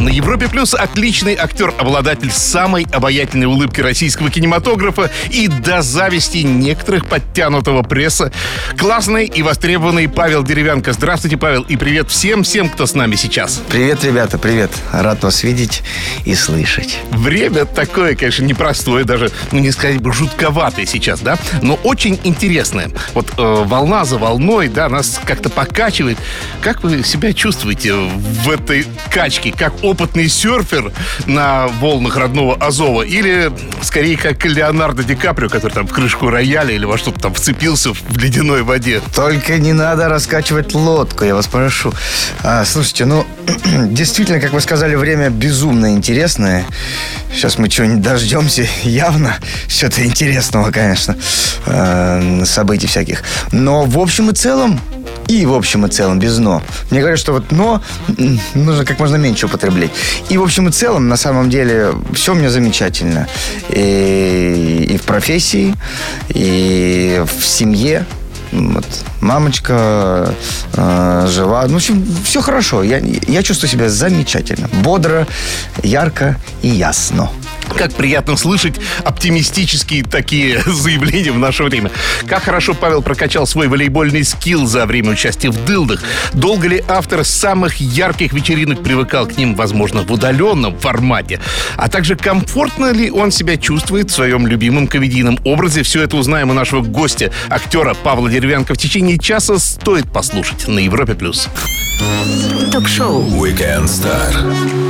На Европе Плюс отличный актер, обладатель самой обаятельной улыбки российского кинематографа и до зависти некоторых подтянутого пресса. Классный и востребованный Павел Деревянко. Здравствуйте, Павел, и привет всем-всем, кто с нами сейчас. Привет, ребята, привет. Рад вас видеть и слышать. Время такое, конечно, непростое, даже, ну, не сказать бы, жутковатое сейчас, да, но очень интересное. Вот э, волна за волной, да, нас как-то покачивает. Как вы себя чувствуете в этой качке? Как опытный серфер на волнах родного Азова? Или, скорее, как Леонардо Ди Каприо, который там в крышку рояля или во что-то там вцепился в ледяной воде? Только не надо раскачивать лодку, я вас прошу. А, слушайте, ну, действительно, как вы сказали, время безумно интересное. Сейчас мы чего-нибудь дождемся, явно. Что-то интересного, конечно, э, событий всяких. Но в общем и целом, и в общем и целом, без «но». Мне говорят, что вот «но» нужно как можно меньше употреблять. И в общем и целом, на самом деле, все у меня замечательно. И, и в профессии, и в семье. Вот. Мамочка э, жива. Ну, в общем, все хорошо. Я, я чувствую себя замечательно. Бодро, ярко и ясно. Как приятно слышать оптимистические такие заявления в наше время. Как хорошо Павел прокачал свой волейбольный скилл за время участия в «Дылдах». Долго ли автор самых ярких вечеринок привыкал к ним, возможно, в удаленном формате? А также комфортно ли он себя чувствует в своем любимом комедийном образе? Все это узнаем у нашего гостя, актера Павла Деревянко. В течение часа стоит послушать на Европе+. плюс. Ток-шоу Weekend Star.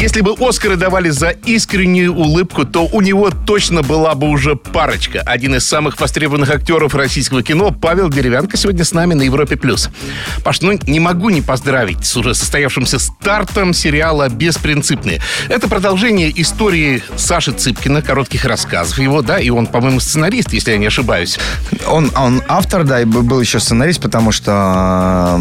Если бы Оскары давали за искреннюю улыбку, то у него точно была бы уже парочка. Один из самых востребованных актеров российского кино Павел Деревянко сегодня с нами на Европе+. плюс. Паш, ну не могу не поздравить с уже состоявшимся стартом сериала «Беспринципные». Это продолжение истории Саши Цыпкина, коротких рассказов его, да, и он, по-моему, сценарист, если я не ошибаюсь. Он, он автор, да, и был еще сценарист, потому что,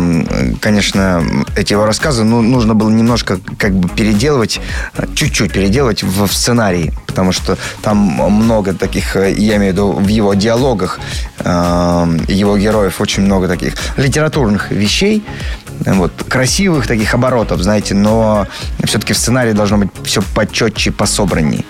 конечно, эти его рассказы ну, нужно было немножко как бы переделывать, э, чуть-чуть переделывать в, в сценарии, потому что там много таких, э, я имею в виду в его диалогах, э, его героев очень много таких литературных вещей, вот, красивых таких оборотов, знаете, но все-таки в сценарии должно быть все почетче, пособранней.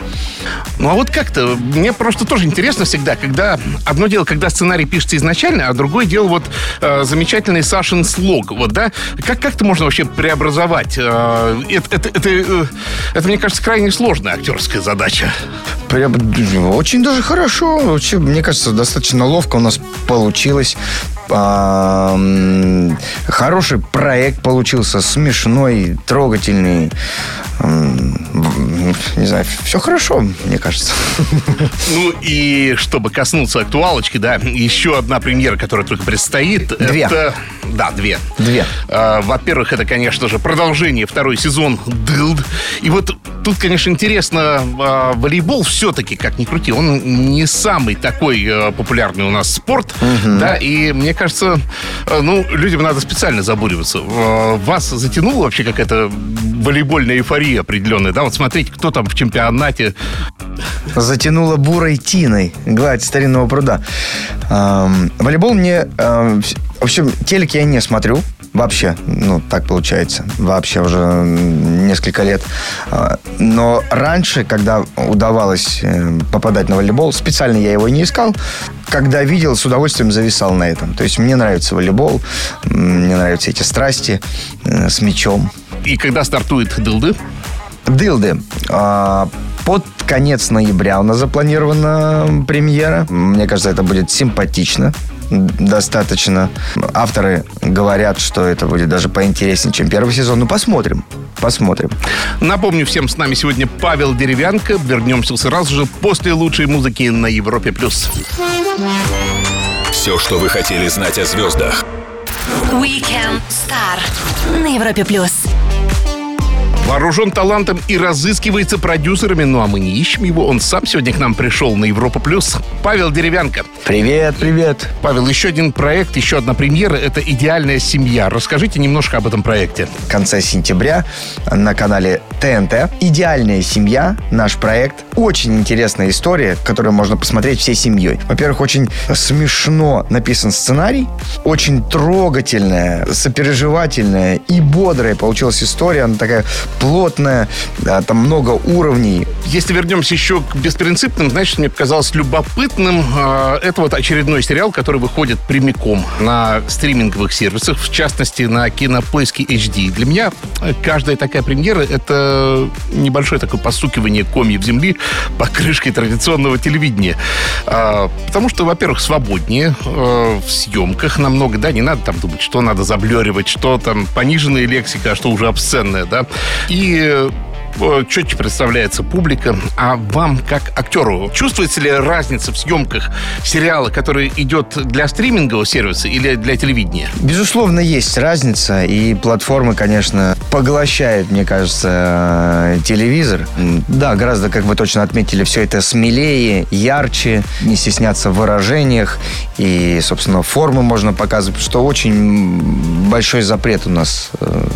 Ну а вот как-то, мне просто тоже интересно всегда, когда одно дело, когда сценарий пишется изначально, а другое дело вот э, замечательный Сашин слог, вот, да, как как-то можно вообще преобразовать? Э, это, это, это, это, мне кажется, крайне сложная актерская задача. Прям Очень даже хорошо. Вообще, мне кажется, достаточно ловко у нас получилось. А, Хороший проект получился, смешной, трогательный. Не знаю, все хорошо, мне кажется. Ну и чтобы коснуться актуалочки, да, еще одна премьера, которая только предстоит. Две. Это, да, две. Две. Э, Во-первых, это, конечно же, продолжение, второй сезон Дылд. И вот тут, конечно, интересно, э, волейбол все-таки, как ни крути, он не самый такой э, популярный у нас спорт, да, и мне кажется, э, ну, людям надо специально забуриваться. Э, Вас затянула вообще какая-то волейбольная эйфория определенная, да? Вот смотрите, кто там в чемпионате. Затянуло бурой тиной гладь старинного пруда. Ам, волейбол мне... вс- в общем, телек я не смотрю. Вообще, ну, так получается. Вообще уже несколько лет. А, Но раньше, когда удавалось э, попадать на волейбол, специально я его не искал. Когда видел, с удовольствием зависал на этом. То есть мне нравится волейбол, мне нравятся эти страсти э, с мячом. И когда стартует Дылды? Дылды. А, Под конец ноября у нас запланирована премьера. Мне кажется, это будет симпатично. Достаточно. Авторы говорят, что это будет даже поинтереснее, чем первый сезон. Ну, посмотрим. Посмотрим. Напомню всем, с нами сегодня Павел Деревянко. Вернемся сразу же после лучшей музыки на Европе+. плюс. Все, что вы хотели знать о звездах. Weekend Star на Европе плюс. Вооружен талантом и разыскивается продюсерами. Ну а мы не ищем его. Он сам сегодня к нам пришел на Европа Плюс. Павел Деревянко. Привет, привет. Павел, еще один проект, еще одна премьера. Это «Идеальная семья». Расскажите немножко об этом проекте. В конце сентября на канале ТНТ «Идеальная семья», наш проект. Очень интересная история, которую можно посмотреть всей семьей. Во-первых, очень смешно написан сценарий, очень трогательная, сопереживательная и бодрая получилась история. Она такая плотная, да, там много уровней. Если вернемся еще к беспринципным, значит, мне показалось любопытным. э, Это вот очередной сериал, который выходит прямиком на стриминговых сервисах, в частности, на кинопоиске HD. Для меня э, каждая такая премьера — это небольшое такое постукивание комьев земли по крышке традиционного телевидения. А, Потому что, во-первых, свободнее э, в съемках намного, да, не надо там думать, что надо заблеривать, что там пониженная лексика, а что уже обсценная, да. И э, четче представляется публика. А вам, как актеру, чувствуется ли разница в съемках сериала, который идет для стримингового сервиса или для телевидения? Безусловно, есть разница, и платформы, конечно, поглощают, мне кажется, э, телевизор. Да, гораздо, как вы точно отметили, все это смелее, ярче, не стесняться в выражениях, и, собственно, формы можно показывать, что очень большой запрет у нас э,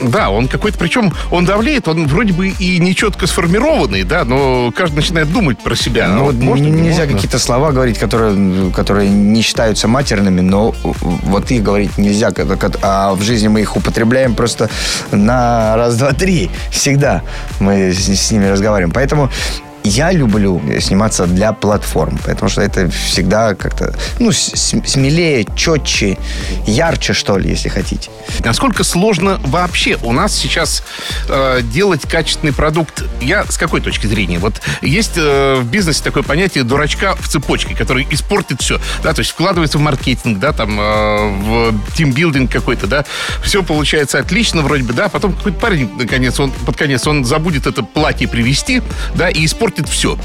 Да, он какой-то, причем он давлеет, он вроде бы и нечетко сформированный, да, но каждый начинает думать про себя. Ну, А вот можно, не нельзя можно? какие-то слова говорить, которые, которые не считаются матерными, но вот их говорить нельзя. А в жизни мы их употребляем просто на раз, два, три. Всегда мы с, с ними разговариваем. Поэтому я люблю сниматься для платформ, потому что это всегда как-то ну, смелее, четче, ярче, что ли, если хотите. Насколько сложно вообще у нас сейчас э, делать качественный продукт? Я с какой точки зрения? Вот есть э, в бизнесе такое понятие дурачка в цепочке, который испортит все, да, то есть вкладывается в маркетинг, да, там, э, в тимбилдинг какой-то, да, все получается отлично вроде бы, да, а потом какой-то парень, наконец, он, под конец, он забудет это платье привезти, да, и испортит все.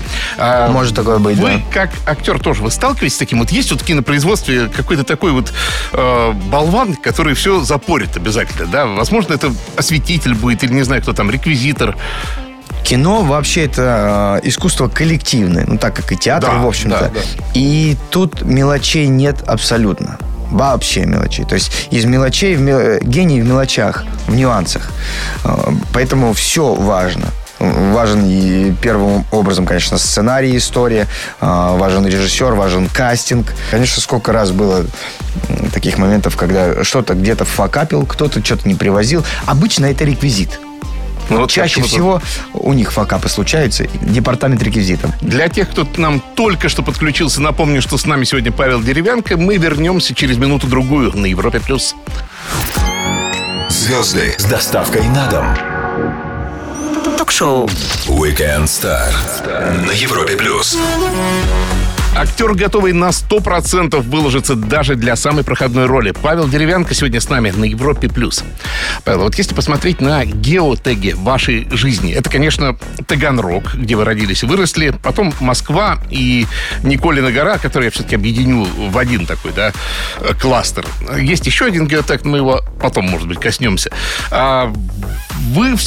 Может такое быть, Вы, да. как актер, тоже вы сталкиваетесь с таким? Вот есть вот в кинопроизводстве какой-то такой вот э, болван, который все запорит обязательно, да? Возможно, это осветитель будет, или не знаю, кто там, реквизитор. Кино вообще это э, искусство коллективное, ну так как и театр, Да, в общем-то. да, да. И тут мелочей нет абсолютно. Вообще мелочей. То есть из мелочей, в мел- гений в мелочах, в нюансах. Э, Поэтому все важно. Важен и первым образом, конечно, сценарий, история, э, важен режиссер, важен кастинг. Конечно, сколько раз было таких моментов, когда что-то где-то факапил, кто-то что-то не привозил. Обычно это реквизит. Ну, вот Чаще всего у них факапы случаются. Департамент реквизитов. Для тех, кто к нам только что подключился, напомню, что с нами сегодня Павел Деревянко. Мы вернемся через минуту-другую на Европе+. плюс. Звезды с доставкой на дом. Ток-шоу. Weekend Star на Европе плюс. Актер, готовый на 100% выложиться даже для самой проходной роли. Павел Деревянко сегодня с нами на Европе+. плюс. Павел, вот если посмотреть на геотеги вашей жизни, это, конечно, Таганрог, где вы родились и выросли, потом Москва и Николина гора, который я все-таки объединю в один такой, да, кластер. Есть еще один геотег, мы его потом, может быть, коснемся. А вы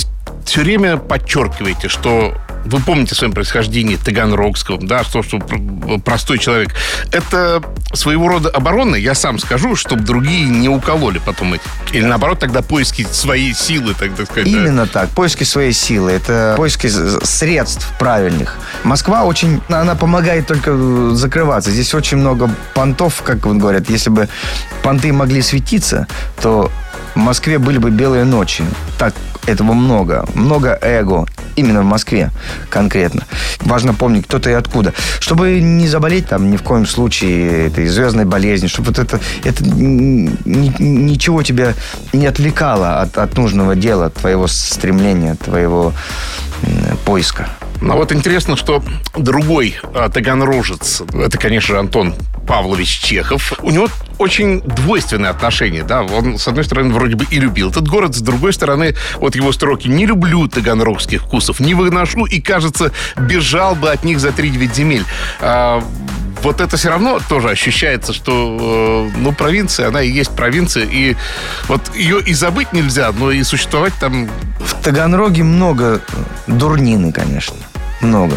все время подчеркиваете, что вы помните о своем происхождении Таганрогском, да, что, что пр- простой человек. Это своего рода оборона, я сам скажу, чтобы другие не укололи потом эти. Или наоборот, тогда поиски своей силы, так, так сказать. да. Именно так. Поиски своей силы. Это поиски средств правильных. Москва очень... Она помогает только э, закрываться. Здесь очень много понтов, как говорят. Если бы понты могли светиться, то в Москве были бы белые ночи. Так этого много. Много эго. Именно в Москве конкретно. Важно помнить, кто ты и откуда. Чтобы не заболеть там ни в коем случае этой звездной болезнью, чтобы вот это, это ничего тебя не отвлекало от, от нужного дела, твоего стремления, твоего м, поиска. Ну вот интересно, что другой а, таганрожец, это, конечно Антон Павлович Чехов, у него очень двойственное отношение, да. Он, с одной стороны, вроде бы и любил этот город, с другой стороны, вот его строки «Не люблю таганрогских вкусов, не выношу и, кажется, бежал бы от них за три девять земель». А, вот это все равно тоже ощущается, что, э, ну, провинция, она и есть провинция, и вот ее и забыть нельзя, но и существовать там... В Таганроге много дурнины, конечно много.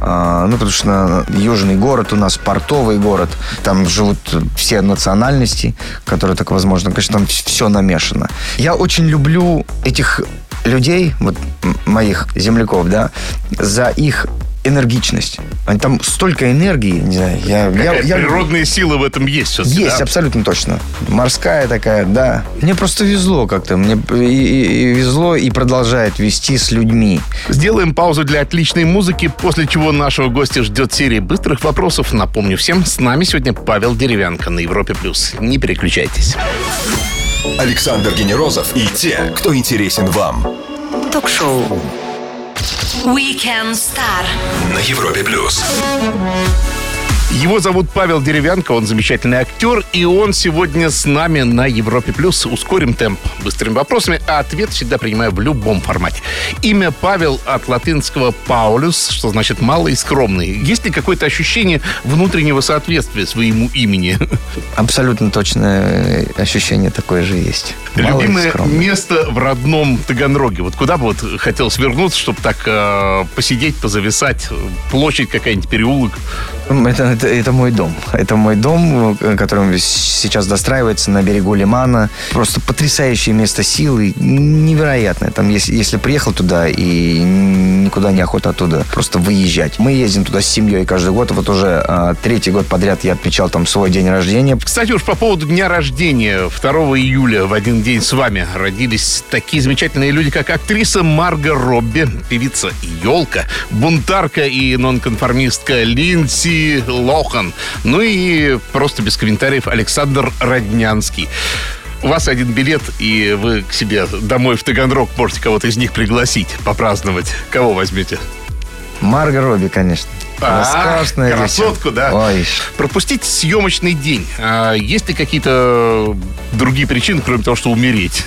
А, ну, потому что южный город у нас портовый город. Там живут все национальности, которые так возможно. Конечно, там все намешано. Я очень люблю этих людей, вот моих земляков, да, за их энергичность. Там столько энергии, не знаю. Я, я, я, природные силы в этом есть. Есть, да? абсолютно точно. Морская такая, да. Мне просто везло как-то. Мне и, и, и везло и продолжает вести с людьми. Сделаем паузу для отличной музыки, после чего нашего гостя ждет серия быстрых вопросов. Напомню всем, с нами сегодня Павел Деревянко на Европе+. плюс. Не переключайтесь. Александр Генерозов и те, кто интересен вам. Ток-шоу Weekend Star на Европе плюс. Его зовут Павел Деревянко, он замечательный актер, и он сегодня с нами на Европе+. плюс. Ускорим темп быстрыми вопросами, а ответ всегда принимаю в любом формате. Имя Павел от латинского «паулюс», что значит «малый и скромный». Есть ли какое-то ощущение внутреннего соответствия своему имени? Абсолютно точное ощущение такое же есть. Малый Любимое место в родном Таганроге. Вот куда бы вот хотел свернуться, чтобы так э, посидеть, позависать? Площадь какая-нибудь, переулок? Это, это, это мой дом. Это мой дом, который сейчас достраивается на берегу Лимана. Просто потрясающее место силы. Невероятное. Там, если, если приехал туда и никуда не охота оттуда просто выезжать. Мы ездим туда с семьей каждый год. Вот уже а, третий год подряд я отмечал там свой день рождения. Кстати, уж по поводу дня рождения. 2 июля в один день с вами родились такие замечательные люди, как актриса Марга Робби, певица Елка, бунтарка и нонконформистка Линдси Лохан. Ну и просто без комментариев Александр Роднянский. У вас один билет, и вы к себе домой в Таганрог можете кого-то из них пригласить, попраздновать. Кого возьмете? Марго Робби, конечно. А, красотку, да. Ой. Пропустить съемочный день. А есть ли какие-то другие причины, кроме того, что умереть?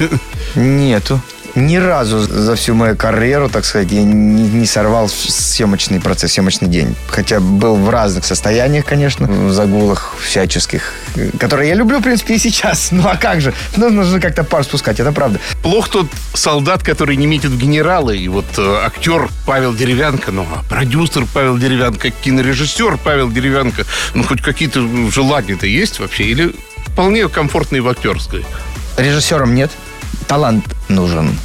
Нету. Ни разу за всю мою карьеру, так сказать, я не, не сорвал съемочный процесс, съемочный день. Хотя был в разных состояниях, конечно, в загулах всяческих, которые я люблю, в принципе, и сейчас. Ну а как же? Ну, нужно как-то пар спускать, это правда. Плох тот солдат, который не метит в генералы, и вот э, актер Павел Деревянко, ну, а продюсер Павел Деревянко, кинорежиссер Павел Деревянко, ну, хоть какие-то желания-то есть вообще? Или вполне комфортные в актерской? Режиссером нет талант нужен.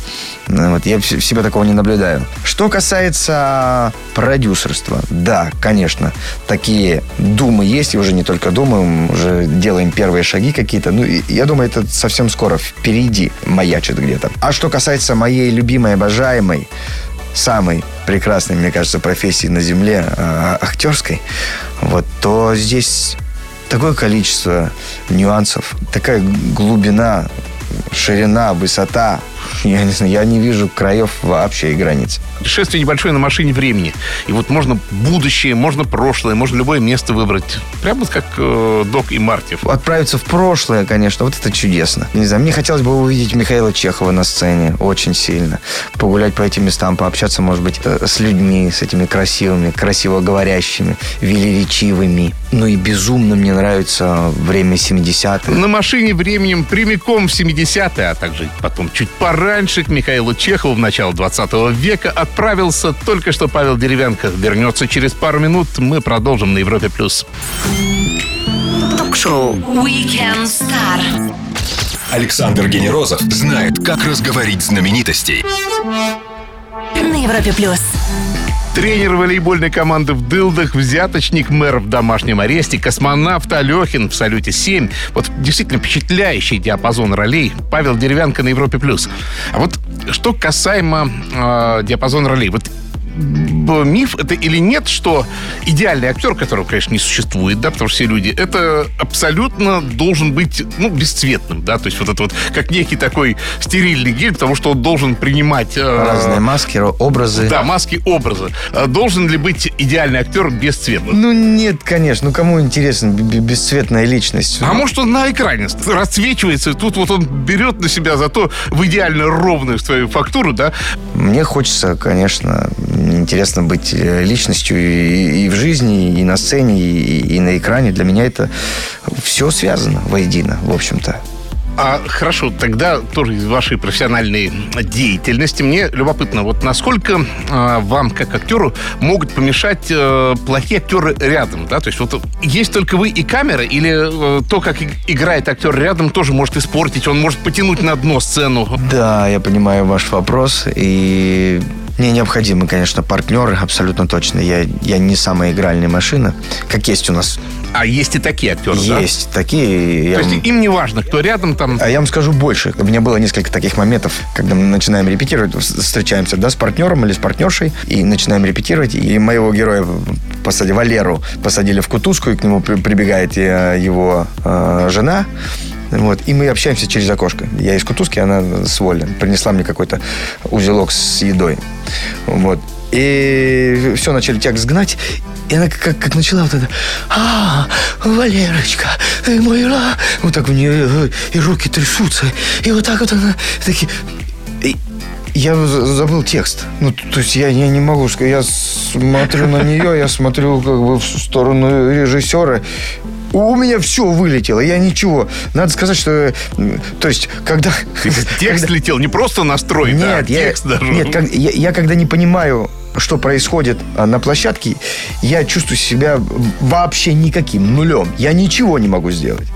Ну, вот я в себе такого не наблюдаю. Что касается продюсерства, да, конечно, такие думы есть, и уже не только думаем, уже делаем первые шаги какие-то. Ну, я думаю, это совсем скоро впереди маячит где-то. А что касается моей любимой, обожаемой, самой прекрасной, мне кажется, профессии на Земле, э, актерской, вот, то здесь такое количество нюансов, такая глубина ширина, высота. Я не знаю, я не вижу краев вообще и границ. Путешествие небольшое на машине времени. И вот можно будущее, можно прошлое, можно любое место выбрать. Прямо как э, Док и Мартив. Отправиться в прошлое, конечно, вот это чудесно. Не знаю, мне хотелось бы увидеть Михаила Чехова на сцене очень сильно. Погулять по этим местам, пообщаться, может быть, э, с людьми, с этими красивыми, красиво говорящими, велеречивыми. Ну и безумно мне нравится время 70-х. На машине временем прямиком в 70-е, а также потом чуть пораньше к Михаилу Чехову в начало 20 века отправился только что Павел Деревянко. Вернется через пару минут. Мы продолжим на Европе+. плюс. Ток-шоу Weekend Star. Александр Генерозов знает, как разговорить знаменитостей. На Европе+. плюс. Тренер волейбольной команды в Дылдах, взяточник, мэр в домашнем аресте, космонавт Алехин в «Салюте-7». Вот действительно впечатляющий диапазон ролей. Павел Деревянко на Европе+. плюс. А вот что касаемо э, диапазона ролей. Вот миф это или нет, что идеальный актер, которого, конечно, не существует, да, потому что все люди, это абсолютно должен быть, ну, бесцветным, да, то есть вот это вот как некий такой стерильный гель, потому что он должен принимать... э, Разные маски, ро- образы. Да, маски образа. Э, Должен ли быть идеальный актер бесцветным? Ну нет, конечно. Ну кому интересна бесцветная личность? А может, он на экране расцвечивается, и тут вот он берет на себя зато в идеально ровную свою фактуру, да? Мне хочется, конечно, интересно быть э, личностью и, и в жизни, и на сцене, и, и на экране. Для меня это все связано воедино, в общем-то. А хорошо, тогда тоже из вашей профессиональной деятельности мне любопытно, вот насколько а, вам, как актеру, могут помешать э, плохие актеры рядом, да? То есть вот есть только вы и камера, или э, то, как играет актер рядом, тоже может испортить, он может потянуть на дно сцену? Да, я понимаю ваш вопрос. И мне необходимы, конечно, партнеры, абсолютно точно. Я, я не самая игральная машина, как есть у нас. А есть и такие актеры, да? Есть такие. я То есть им не важно, кто рядом там. А я вам скажу больше. У меня было несколько таких моментов, когда мы начинаем репетировать, встречаемся, да, с партнером или с партнершей, и начинаем репетировать, и моего героя посадили, Валеру, посадили в кутузку, и к нему при- прибегает э, его э, жена, вот, и мы общаемся через окошко. Я из кутузки, она с Воли. Принесла мне какой-то узелок с едой. Вот. И все, начали текст гнать. И она как, как начала вот это, а, Валерочка, ты мой ра». Вот так у нее э, и руки трясутся. И вот так вот она, такие... И я за- забыл текст. Ну, то есть я, я не могу сказать. Я смотрю на нее, я смотрю как бы в сторону режиссера. У меня все вылетело, я ничего. Надо сказать, что... То есть, когда... Текст летел, не просто настрой, да, Нет, я, текст даже. нет как- я, я когда не понимаю, что происходит а, на площадке, я чувствую себя вообще никаким, нулем. Я ничего не могу сделать.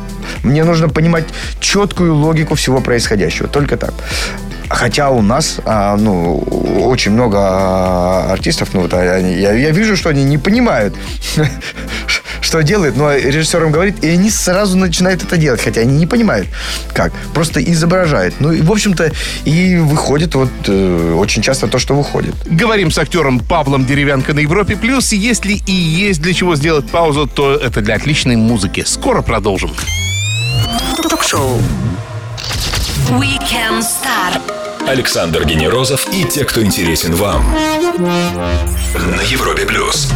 Мне нужно понимать четкую логику всего происходящего. Только так. Хотя у нас, а, ну, очень много а, артистов, ну, я, я вижу, что они не понимают, что делают, но режиссер им говорит, и они сразу начинают это делать, хотя они не понимают, как. Просто изображают. Ну, и, в общем-то, и выходит вот э, очень часто то, что выходит. Говорим с актером Павлом Деревянко на Европе Плюс. Если и есть для чего сделать паузу, то это для отличной музыки. Скоро продолжим. Ток-шоу. Weekend Star. Александр Генерозов и те, кто интересен вам. На Европе плюс.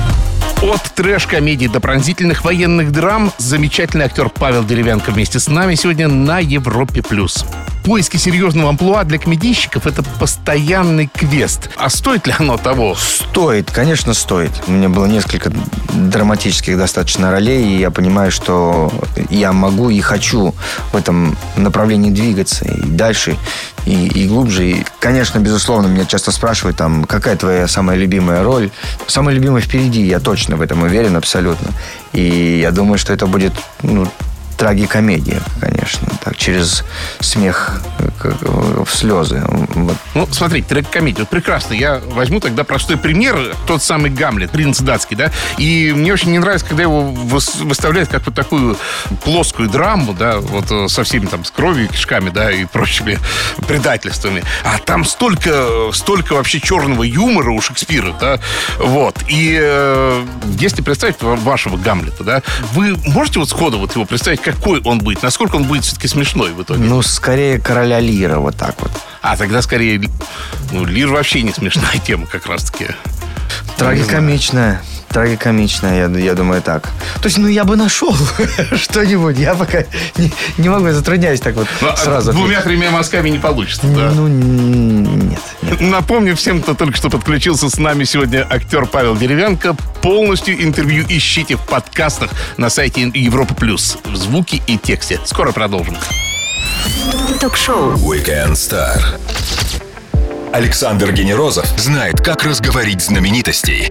От трэш-комедий до пронзительных военных драм замечательный актер Павел Деревянко вместе с нами сегодня на Европе+. плюс. Поиски серьезного амплуа для комедийщиков – это постоянный квест. А стоит ли оно того? Стоит, конечно, стоит. У меня было несколько драматических достаточно ролей, и я понимаю, что я могу и хочу в этом направлении двигаться и дальше, и, и глубже. И, конечно, безусловно, меня часто спрашивают, там, какая твоя самая любимая роль. Самая любимая впереди, я точно в этом уверен абсолютно. И я думаю, что это будет ну, трагикомедия, конечно, так, через смех э, э, в слезы. Вот. Ну, смотрите, трек-комедия. Вот прекрасно. Я возьму тогда простой пример. Тот самый Гамлет, принц датский, да? И мне очень не нравится, когда его выс- выставляют как вот такую плоскую драму, да, вот э, со всеми там, с кровью, кишками, да, и прочими предательствами. А там столько, столько вообще черного юмора у Шекспира, да, вот. И э, если представить ва- вашего Гамлета, да, вы можете вот сходу вот его представить, какой он будет, насколько он будет все-таки смешной в итоге? Ну, скорее короля Лира, вот так вот. А тогда скорее, ну, Лир вообще не смешная тема как раз-таки. Трагикомичная. Трагикомичная, я, я думаю, так. То есть, ну, я бы нашел что-нибудь. Я пока не, не могу, затрудняюсь так вот Ну, а сразу. Двумя-тремя мазками не получится, да. Ну, нет. Напомню всем, кто только что подключился с нами сегодня актер Павел Деревянко. Полностью интервью ищите в подкастах на сайте Европа Плюс. В звуке и тексте. Скоро продолжим. Ток-шоу. Weekend Star. Александр Генерозов знает, как разговорить знаменитостей.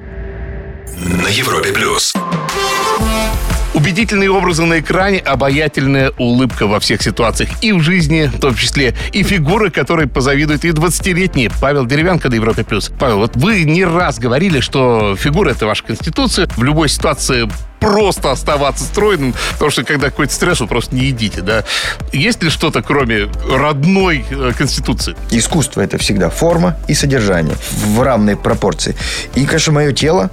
На Европе плюс. Убедительные образы на экране, обаятельная улыбка во всех ситуациях и в жизни, в том числе и фигуры, которые позавидуют и 20-летние. Павел Деревянко на Европе+. плюс. Павел, вот вы не раз говорили, что фигура — это ваша конституция. В любой ситуации просто оставаться стройным, потому что когда какой-то стресс, вы просто не едите, да. Есть ли что-то, кроме родной э, конституции? Искусство это всегда форма и содержание в равной пропорции. И, конечно, мое тело,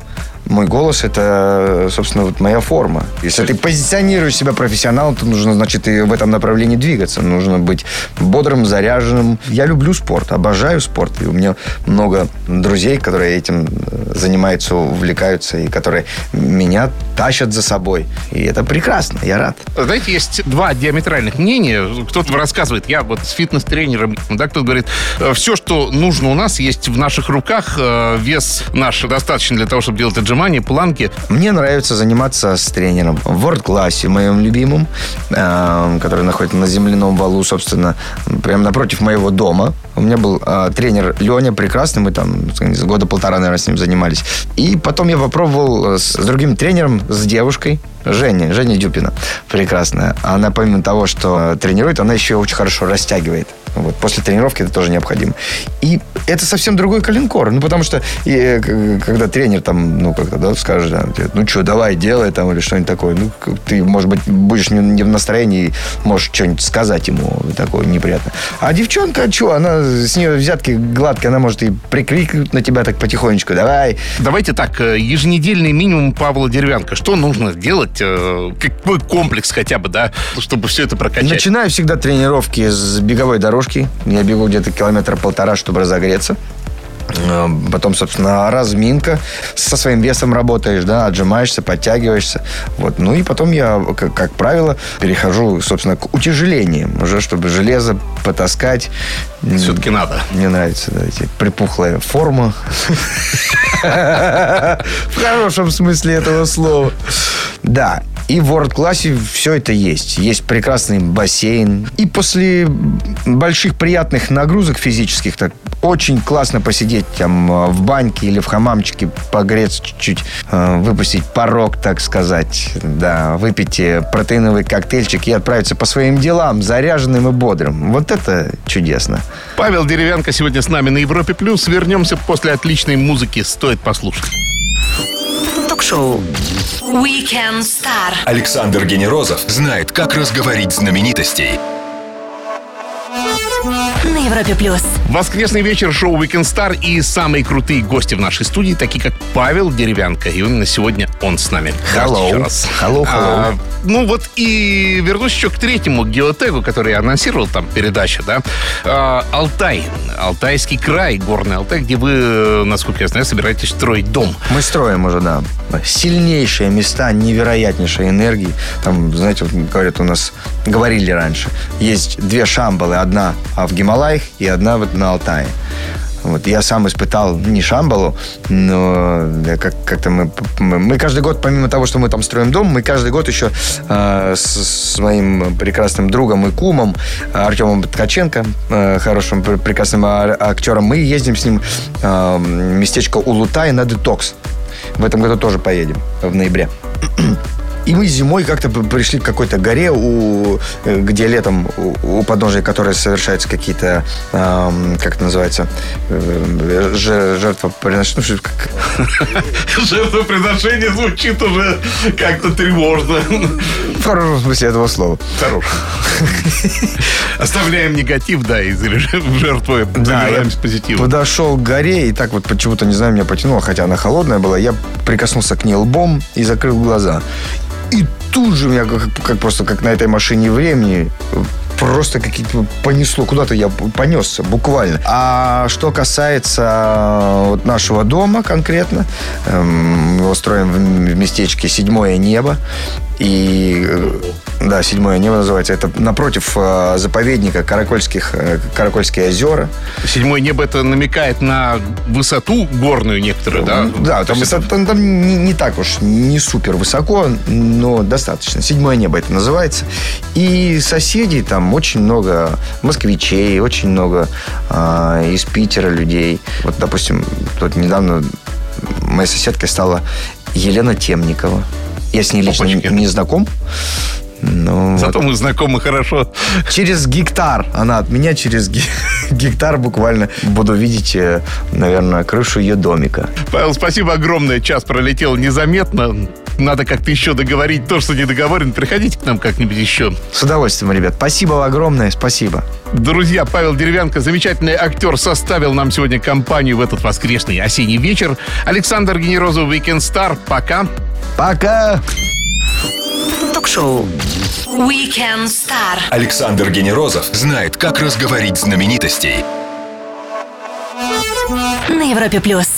мой голос это, собственно, вот моя форма. Если ты позиционируешь себя профессионалом, то нужно, значит, и в этом направлении двигаться. Нужно быть бодрым, заряженным. Я люблю спорт, обожаю спорт. И у меня много друзей, которые этим э, занимаются, увлекаются, и которые меня тащат за собой. И это прекрасно, я рад. Знаете, есть два диаметральных мнения. Кто-то рассказывает, я вот с фитнес-тренером, да, кто-то говорит, «Э, все, что нужно у нас, есть в наших руках. Э, Вес наш достаточно для того, чтобы делать отжимания, планки. Мне нравится заниматься с тренером в World классе моим любимым, э, который находится на земляном валу, собственно, прямо напротив моего дома. У меня был э, тренер Леня прекрасный, мы там года полтора, наверное, с ним занимались. И потом я попробовал э, с другим тренером, с девушкой, Женя, Женя Дюпина, прекрасная. Она помимо того, что тренирует, она еще очень хорошо растягивает. Вот, после тренировки это тоже необходимо. И это совсем другой коленкор. Ну, потому что и, когда тренер там, ну, как-то, да, скажет, да, тебе, ну, что, давай, делай там или что-нибудь такое. Ну, ты, может быть, будешь не, не в настроении, можешь что-нибудь сказать ему такое неприятное. А девчонка, что, она, с нее взятки гладкие, она может и прикрикнуть на тебя так потихонечку. Давай, Давайте так, э, еженедельный минимум Павла Деревянко. Что нужно делать? э, Какой комплекс хотя бы, да, чтобы все это прокачать? Начинаю всегда тренировки с беговой дорожки. Я бегу где-то километра полтора, чтобы разогреться. Э, Потом, собственно, разминка. Со своим весом работаешь, да, отжимаешься, подтягиваешься. Вот. Ну и потом я, как, как правило, перехожу, собственно, к утяжелениям. Уже, чтобы железо потаскать. Все-таки надо. Мне нравится, да, эти припухлая форма. В хорошем смысле этого слова. Да. И в World классе все это есть. Есть прекрасный бассейн. И после больших приятных нагрузок физических так очень классно посидеть там э, в баньке или в хамамчике, погреться чуть-чуть, э, выпустить порог, так сказать. Да, выпить э, протеиновый коктейльчик и отправиться по своим делам, заряженным и бодрым. Вот это чудесно. Павел Деревянко сегодня с нами на Европе Плюс. Вернемся после отличной музыки. Стоит послушать. Ток-шоу. Weekend Star. Александр Генерозов знает, как разговорить знаменитостей. На Европе плюс. Воскресный вечер шоу Weekend Star и самые крутые гости в нашей студии, такие как Павел Деревянко. И именно сегодня он с нами. Hello. Раз. Hello, hello. А, ну вот и вернусь еще к третьему геотегу, который я анонсировал там передача, да. А, Алтай. Алтайский край, горный Алтай, где вы, насколько я знаю, собираетесь строить дом. Мы строим уже, да. Сильнейшие места, невероятнейшей энергии. Там, знаете, вот говорят, у нас говорили раньше, есть две шамбалы. Одна в Гималаях и одна вот на Алтае. Вот я сам испытал не шамбалу, но как-то мы, мы, каждый год, помимо того, что мы там строим дом, мы каждый год еще э, с, с моим прекрасным другом и кумом Артемом Ткаченко, э, хорошим пр- прекрасным а- актером, мы ездим с ним э, местечко Улутай на детокс. В этом году тоже поедем в ноябре. И мы зимой как-то пришли к какой-то горе, у, э, где летом у, у подножия которой совершаются какие-то, эм, как это называется, э, же- жертвоприношения. Жертвоприношение звучит уже как-то тревожно. В хорошем смысле этого слова. Хорош. Оставляем негатив, да, и Да, я заряжаемся позитивом. подошел к горе, и так вот почему-то, не знаю, меня потянуло, хотя она холодная была. Я прикоснулся к ней лбом и закрыл глаза. И тут же меня, как, как просто как на этой машине времени, просто какие-то понесло. Куда-то я понесся, буквально. А что касается э, вот нашего дома конкретно, эм, мы его строим в местечке «Седьмое небо». И э, да, седьмое небо называется. Это напротив э, заповедника Каракольских, э, Каракольские озера. Седьмое небо это намекает на высоту горную некоторую, да? Да, То там, высота- там- там не, не так уж, не супер высоко, но достаточно. Седьмое небо это называется. И соседей там очень много москвичей, очень много а, из Питера людей. Вот, допустим, тут недавно моей соседкой стала Елена Темникова. Я с ней лично Опачки. не знаком. Но вот. Зато мы знакомы хорошо. Через гектар. Она от меня через ге- гектар буквально буду видеть, э, наверное, крышу ее домика. Павел, спасибо огромное. Час пролетел незаметно. Надо как-то еще договорить то, что не договорено. Приходите к нам как-нибудь еще. С удовольствием, ребят. Спасибо огромное, спасибо. Друзья, Павел Деревянко, замечательный актер, составил нам сегодня компанию в этот воскресный осенний вечер. Александр Генерозов, Weekend Star. Пока. Пока! Ток-шоу Weekend Star. Александр Генерозов знает, как разговорить знаменитостей. На Европе плюс.